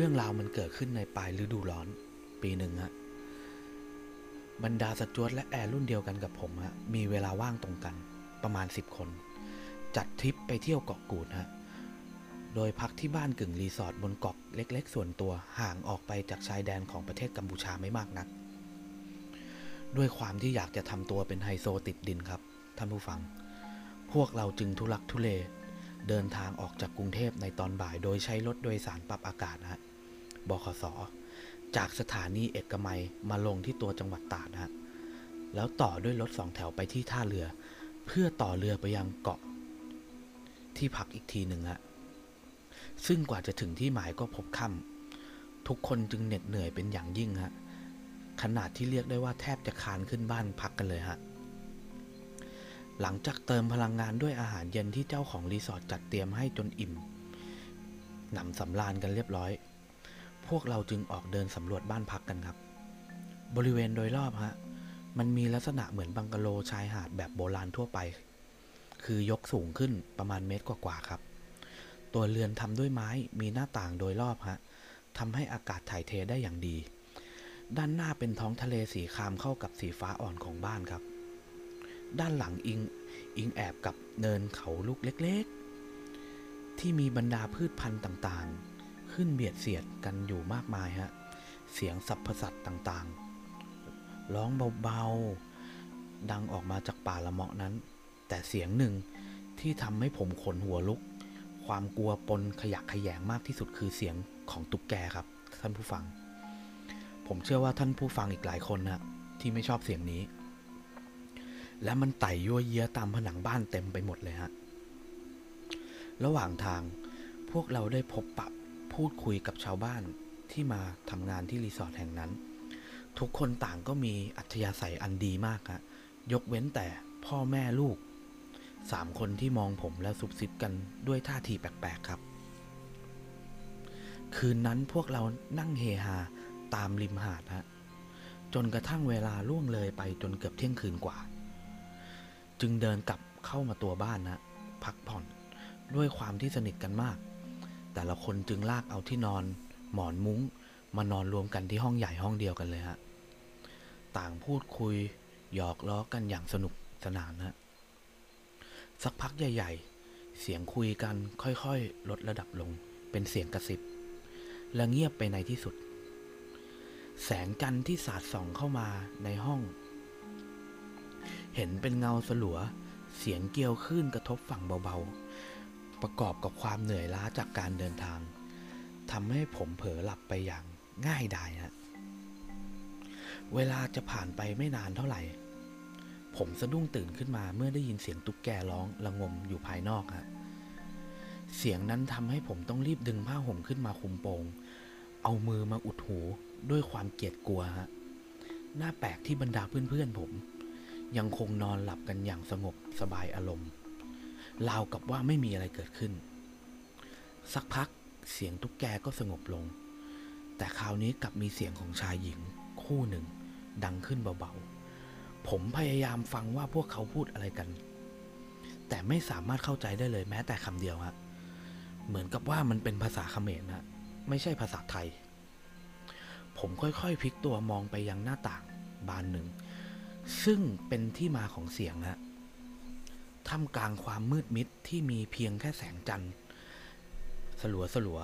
รื่องราวมันเกิดขึ้นในปลายฤดูร้อน ปีหนึ่งฮะบรรดาสจวตและแอร์รุ่นเดียวกันกับผมฮะมีเวลาว่างตรงกันประมาณ 10 คน จัดทริปไปเที่ยวเกาะกูดฮะโดยพักที่บ้านกึ่งรีสอร์ทบนเกาะเล็ก ๆ ส่วนตัวห่างออกไปจากชายแดนของประเทศกัมพูชาไม่มากนัก ด้วยความที่อยากจะทำตัวเป็นไฮโซติดดินครับท่านผู้ฟัง พวกเราจึงทุลักทุเลเดินทางออกจากกรุงเทพในตอนบ่ายโดยใช้รถโดยสารปรับอากาศนะฮะ บขส จากสถานีเอกมัยมาลงที่ตัวจังหวัดตาดนะฮะแล้วต่อด้วยรถสองแถวไปที่ท่าเรือ เพื่อต่อเรือไปยังเกาะ ที่พักอีกทีหนึ่งฮะซึ่งกว่าจะถึงที่หมายก็พบค่ำทุกคนจึงเหน็ดเหนื่อยเป็นอย่างยิ่งฮะขนาดที่เรียกได้ว่าแทบจะคานขึ้นบ้านพักกันเลยฮะหลังจากเติมพลังงานด้วยอาหารเย็นที่เจ้าของรีสอร์ทจัดเตรียมให้จนอิ่ม หนำสำราญกันเรียบร้อย พวกเราจึงออกเดินสำรวจบ้านพักกันครับ บริเวณโดยรอบฮะ มันมีลักษณะเหมือนบังกะโลชายหาดแบบโบราณทั่วไป คือยกสูงขึ้นประมาณเมตรกว่าๆครับ ตัวเรือนทำด้วยไม้มีหน้าต่างโดยรอบฮะทำให้อากาศถ่ายเทได้อย่างดี ด้านหน้าเป็นท้องทะเลสีครามเข้ากับสีฟ้าอ่อนของบ้านครับ ด้านหลังอิงอิงแอบกับเนินเขาลูกเล็ก ๆ ที่มีบรรดาพืชพันธุ์ต่างๆ ขึ้นเบียดเสียดกันอยู่มากมายฮะ เสียงสัพพสัตว์ต่างๆ ร้องเบาๆ ดังออกมาจากป่าละเมาะนั้น แต่เสียงหนึ่งที่ทำให้ผมขนหัวลุก ความกลัวปนขยักขยงมากที่สุดคือเสียงของตุ๊กแกครับ ท่านผู้ฟัง ผมเชื่อว่าท่านผู้ฟังอีกหลายคนนะที่ไม่ชอบเสียงนี้ และมันไต่ยั่วเยี้ยตามผนังบ้านเต็มไปหมดเลยฮะ ระหว่างทางพวกเราได้พบปะ พูดคุยกับชาวบ้านที่มาทำงานที่รีสอร์ทแห่งนั้น ทุกคนต่างก็มีอัธยาศัยอันดีมากฮะยกเว้นแต่พ่อแม่ลูกสามคนที่มองผมและซุบซิบกันด้วยท่าทีแปลกๆครับ คืนนั้นพวกเรานั่งเฮฮาตามริมหาดฮะจนกระทั่งเวลาล่วงเลยไปจนเกือบเที่ยงคืนกว่า จึงเดินกลับเข้ามาตัวบ้านนะพักผ่อนด้วยความที่สนิทกันมาก แต่ละคนจึงลากเอาที่นอน หมอนมุ้ง มานอนรวมกันที่ห้องใหญ่ห้องเดียวกันเลยฮะ ต่างพูดคุย หยอกล้อกันอย่างสนุกสนานฮะสักพักใหญ่ ๆ เสียงคุยกันค่อยๆ ลดระดับลง เป็นเสียงกระซิบ และเงียบไปในที่สุด แสงจันทร์ที่สาดส่องเข้ามาในห้อง เห็นเป็นเงาสลัว เสียงเกลียวคลื่นกระทบฝั่งเบาๆ ประกอบกับความเหนื่อยล้าจากการเดินทางทำให้ผมเผลอหลับไปอย่างง่ายดายฮะเวลาจะผ่านไปไม่นานเท่าไหร่ ผมสะดุ้งตื่นขึ้นมาเมื่อได้ยินเสียงตุ๊กแกร้องระงมอยู่ภายนอกฮะเสียงนั้นทำให้ผมต้องรีบดึงผ้าห่มขึ้นมาคุมโปง เอามือมาอุดหูด้วยความเกลียดกลัวฮะหน้าแปลกที่บรรดาเพื่อนๆผม ยังคงนอนหลับกันอย่างสงบสบายอารมณ์ ราวกับว่าไม่มีอะไรเกิดขึ้น สักพักเสียงตุ๊กแกก็สงบลง แต่คราวนี้กลับมีเสียงของชายหญิง คู่หนึ่ง ดังขึ้นเบาๆ ผมพยายามฟังว่าพวกเขาพูดอะไรกัน แต่ไม่สามารถเข้าใจได้เลยแม้แต่คำเดียวฮะเหมือนกับว่ามันเป็นภาษาเขมรนะไม่ใช่ภาษาไทย ผมค่อยๆพลิกตัวมองไปยังหน้าต่างบานหนึ่ง ซึ่งเป็นที่มาของเสียงฮะ ท่ามกลางความมืดมิดที่มีเพียงแค่แสงจันทร์สลัวสลัว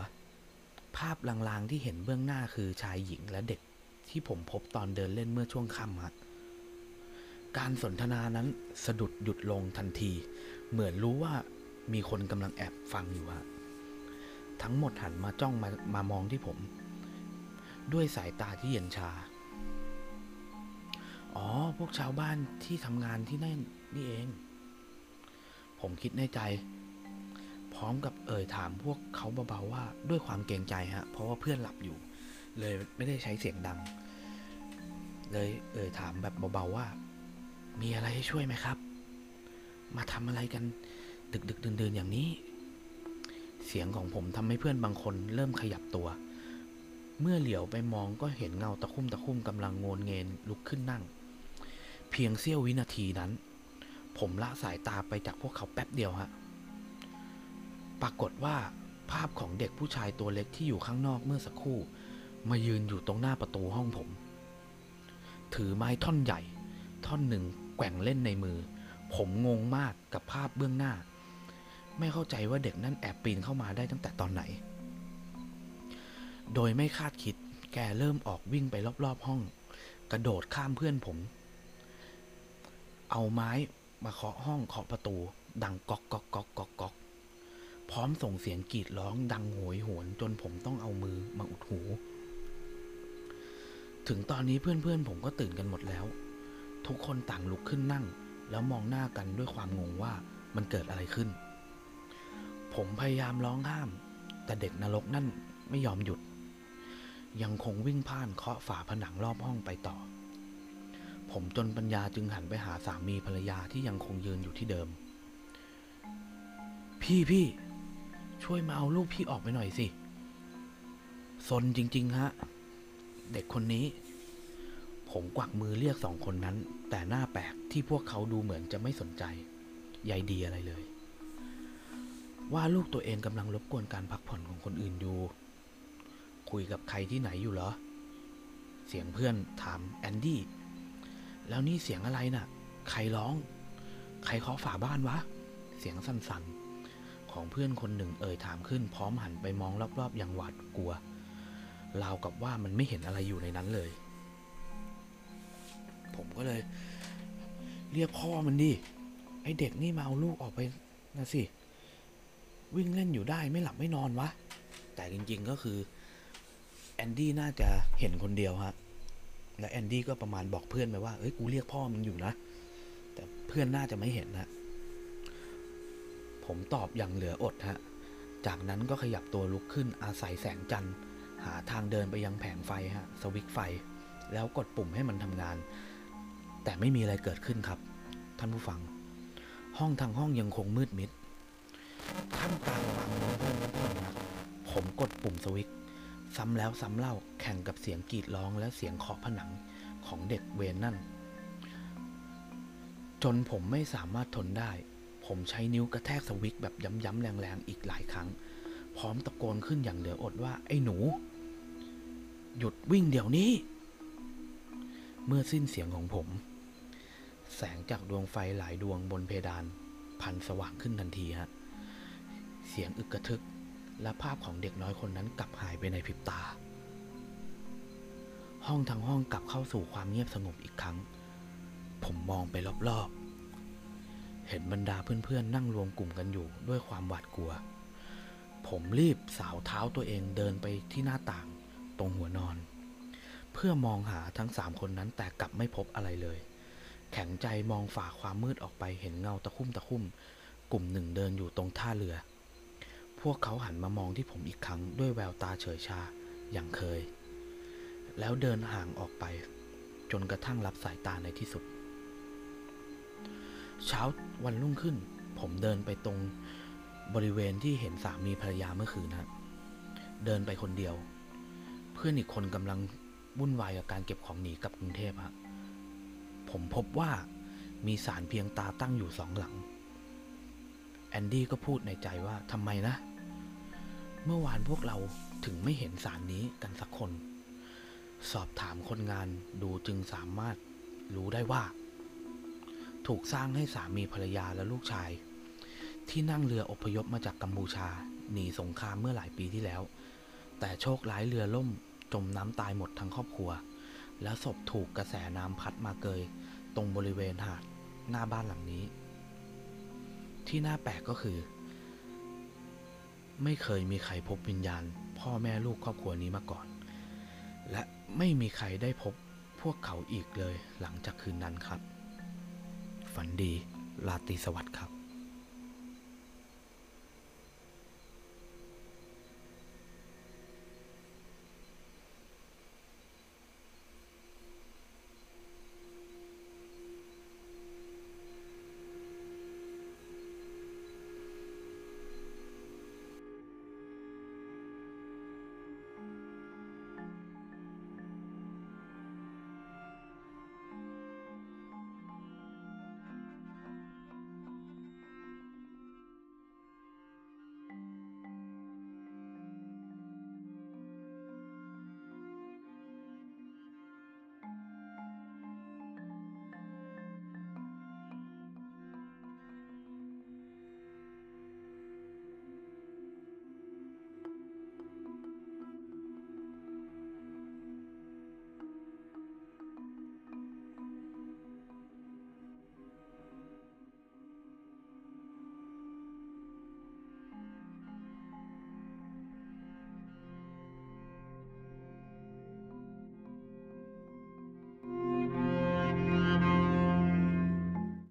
ภาพลางๆที่เห็นเบื้องหน้าคือชายหญิงและเด็กที่ผมพบตอนเดินเล่นเมื่อช่วงค่ำฮะการสนทนานั้นสะดุดหยุดลงทันที เหมือนรู้ว่ามีคนกำลังแอบฟังอยู่ฮะทั้งหมดหันมาจ้องมามามองที่ผม ด้วยสายตาที่เย็นชา อ๋อ พวกชาวบ้านที่ทำงานที่นั่นนี่เอง ผมคิดในใจ พร้อมกับเอ่ยถามพวกเขาเบาๆว่าด้วยความเกรงใจฮะ เพราะว่าเพื่อนหลับอยู่ เลยไม่ได้ใช้เสียงดัง เลยเอ่ยถามแบบเบาๆว่า มีอะไรให้ช่วยไหมครับ มาทำอะไรกันดึกดึกๆดื่นๆอย่างนี้ เสียงของผมทำให้เพื่อนบางคนเริ่มขยับตัว เมื่อเหลียวไปมองก็เห็นเงาตะคุ่มตะคุ่มกำลังโงนเงนลุกขึ้นนั่ง เพียงเสี้ยววินาทีนั้น ผมละสายตาไปจากพวกเขาแป๊บเดียวฮะ ปรากฏว่าภาพของเด็กผู้ชายตัวเล็กที่อยู่ข้างนอกเมื่อสักครู่ มายืนอยู่ตรงหน้าประตูห้องผม ถือไม้ท่อนใหญ่ ท่อนหนึ่งแกว่งเล่นในมือ ผมงงมากกับภาพเบื้องหน้า ไม่เข้าใจว่าเด็กนั่นแอบปีนเข้ามาได้ตั้งแต่ตอนไหน โดยไม่คาดคิด แกเริ่มออกวิ่งไปรอบๆห้อง กระโดดข้ามเพื่อนผม เอาไม้ มาเคาะห้องเคาะประตู ดังก๊อกก๊อกก๊อกก๊อกก๊อกพร้อมส่งเสียงกรีดร้องดังโหยหวนจนผมต้องเอามือมาอุดหู ถึงตอนนี้เพื่อนๆ ผมก็ตื่นกันหมดแล้ว ทุกคนต่างลุกขึ้นนั่ง แล้วมองหน้ากันด้วยความงงว่ามันเกิดอะไรขึ้น ผมพยายามร้องห้าม แต่เด็กนรกนั่นไม่ยอมหยุด ยังคงวิ่งผ่านเคาะฝาผนังรอบห้องไปต่อ ผมจนปัญญาจึงหันไปหาสามีภรรยาที่ยังคงยืนอยู่ที่เดิม พี่พี่ ช่วยมาเอาลูกพี่ออกไปหน่อยสิซนจริง ๆ ฮะ เด็กคนนี้ ผมกวักมือเรียกสองคนนั้น แต่หน้าแปลกที่พวกเขาดูเหมือนจะไม่สนใจใยดีอะไรเลย ว่าลูกตัวเองกำลังรบกวนการพักผ่อนของคนอื่นอยู่ คุยกับใครที่ไหนอยู่เหรอ เสียงเพื่อนถามแอนดี้ แล้วนี่เสียงอะไรน่ะ ใครร้อง ใครเคาะฝาบ้านวะ เสียงสั่นๆ ของเพื่อนคนหนึ่งเอ่ยถามขึ้น พร้อมหันไปมองรอบๆ อย่างหวาดกลัว ราวกับว่ามันไม่เห็นอะไรอยู่ในนั้นเลย ผมก็เลย เรียกพ่อมันดิ ไอเด็กนี่มาเอาลูกออกไปนะสิ วิ่งเล่นอยู่ได้ไม่หลับไม่นอนวะ แต่จริงๆก็คือ แอนดี้น่าจะเห็นคนเดียวฮะ และแอนดี้ก็ประมาณบอกเพื่อนไปว่า เอ้ย กูเรียกพ่อมึงอยู่นะ แต่เพื่อนน่าจะไม่เห็นนะ ผมตอบอย่างเหลืออดฮะ จากนั้นก็ขยับตัวลุกขึ้นอาศัยแสงจันทร์ หาทางเดินไปยังแผงไฟฮะ สวิตช์ไฟ แล้วกดปุ่มให้มันทำงาน แต่ไม่มีอะไรเกิดขึ้นครับ ท่านผู้ฟัง ห้องทางห้องยังคงมืดมิดท่ามกลางความมเพิ่มเพิ่มนะผมกดปุ่มสวิตช์ ซ้ำแล้วซ้ำเล่าแข่งกับเสียงกรีดร้องและเสียงเคาะผนังของเด็กเวนนั่น จนผมไม่สามารถทนได้ ผมใช้นิ้วกระแทกสวิตแบบย้ำๆแรงๆอีกหลายครั้ง พร้อมตะโกนขึ้นอย่างเหลืออดว่า ไอ้หนู หยุดวิ่งเดี๋ยวนี้ เมื่อสิ้นเสียงของผม แสงจากดวงไฟหลายดวงบนเพดาน พันสว่างขึ้นทันทีฮะเสียงอึกกระทึก และภาพของเด็กน้อยคนนั้นกลับหายไปในพริบตา ห้องทั้งห้องกลับเข้าสู่ความเงียบสงบอีกครั้ง ผมมองไปรอบๆ เห็นบรรดาเพื่อนๆนั่งรวมกลุ่มกันอยู่ด้วยความหวาดกลัว ผมรีบสาวเท้าตัวเองเดินไปที่หน้าต่างตรงหัวนอน เพื่อมองหาทั้งสามคนนั้นแต่กลับไม่พบอะไรเลย แข็งใจมองฝ่าความมืดออกไปเห็นเงาตะคุ่มตะคุ่ม กลุ่มหนึ่งเดินอยู่ตรงท่าเรือ พวกเขาหันมามองที่ผมอีกครั้งด้วยแววตาเฉยชาอย่างเคย แล้วเดินห่างออกไป จนกระทั่งรับสายตาในที่สุด เช้าวันรุ่งขึ้น ผมเดินไปตรงบริเวณที่เห็นสามีภรรยาเมื่อคืนนะเดินไปคนเดียว เพื่อนอีกคนกำลังวุ่นวายกับการเก็บของหนีกลับกรุงเทพฮะผมพบว่ามีสารเพียงตาตั้งอยู่สองหลัง อนดี้ก็พูดในใจว่าทำไมนะ เมื่อวานพวกเราถึงไม่เห็นสารนี้กันสักคน สอบถามคนงานดูจึงสามารถรู้ได้ว่า ถูกสร้างให้สามีภรรยาและลูกชาย ที่นั่งเรืออพยพมาจากกัมพูชาหนีสงครามเมื่อหลายปีที่แล้ว แต่โชคร้ายเรือล่มจมน้ำตายหมดทั้งครอบครัว แล้วศพถูกกระแสน้ำพัดมาเกย ตรงบริเวณหาดหน้าบ้านหลังนี้ ที่น่าแปลกก็คือ ไม่เคยมีใครพบวิญญาณ พ่อแม่ลูกครอบครัวนี้มาก่อน และไม่มีใครได้พบพวกเขาอีกเลยหลังจากคืนนั้นครับ ฝันดี ราตรีสวัสดิ์ครับ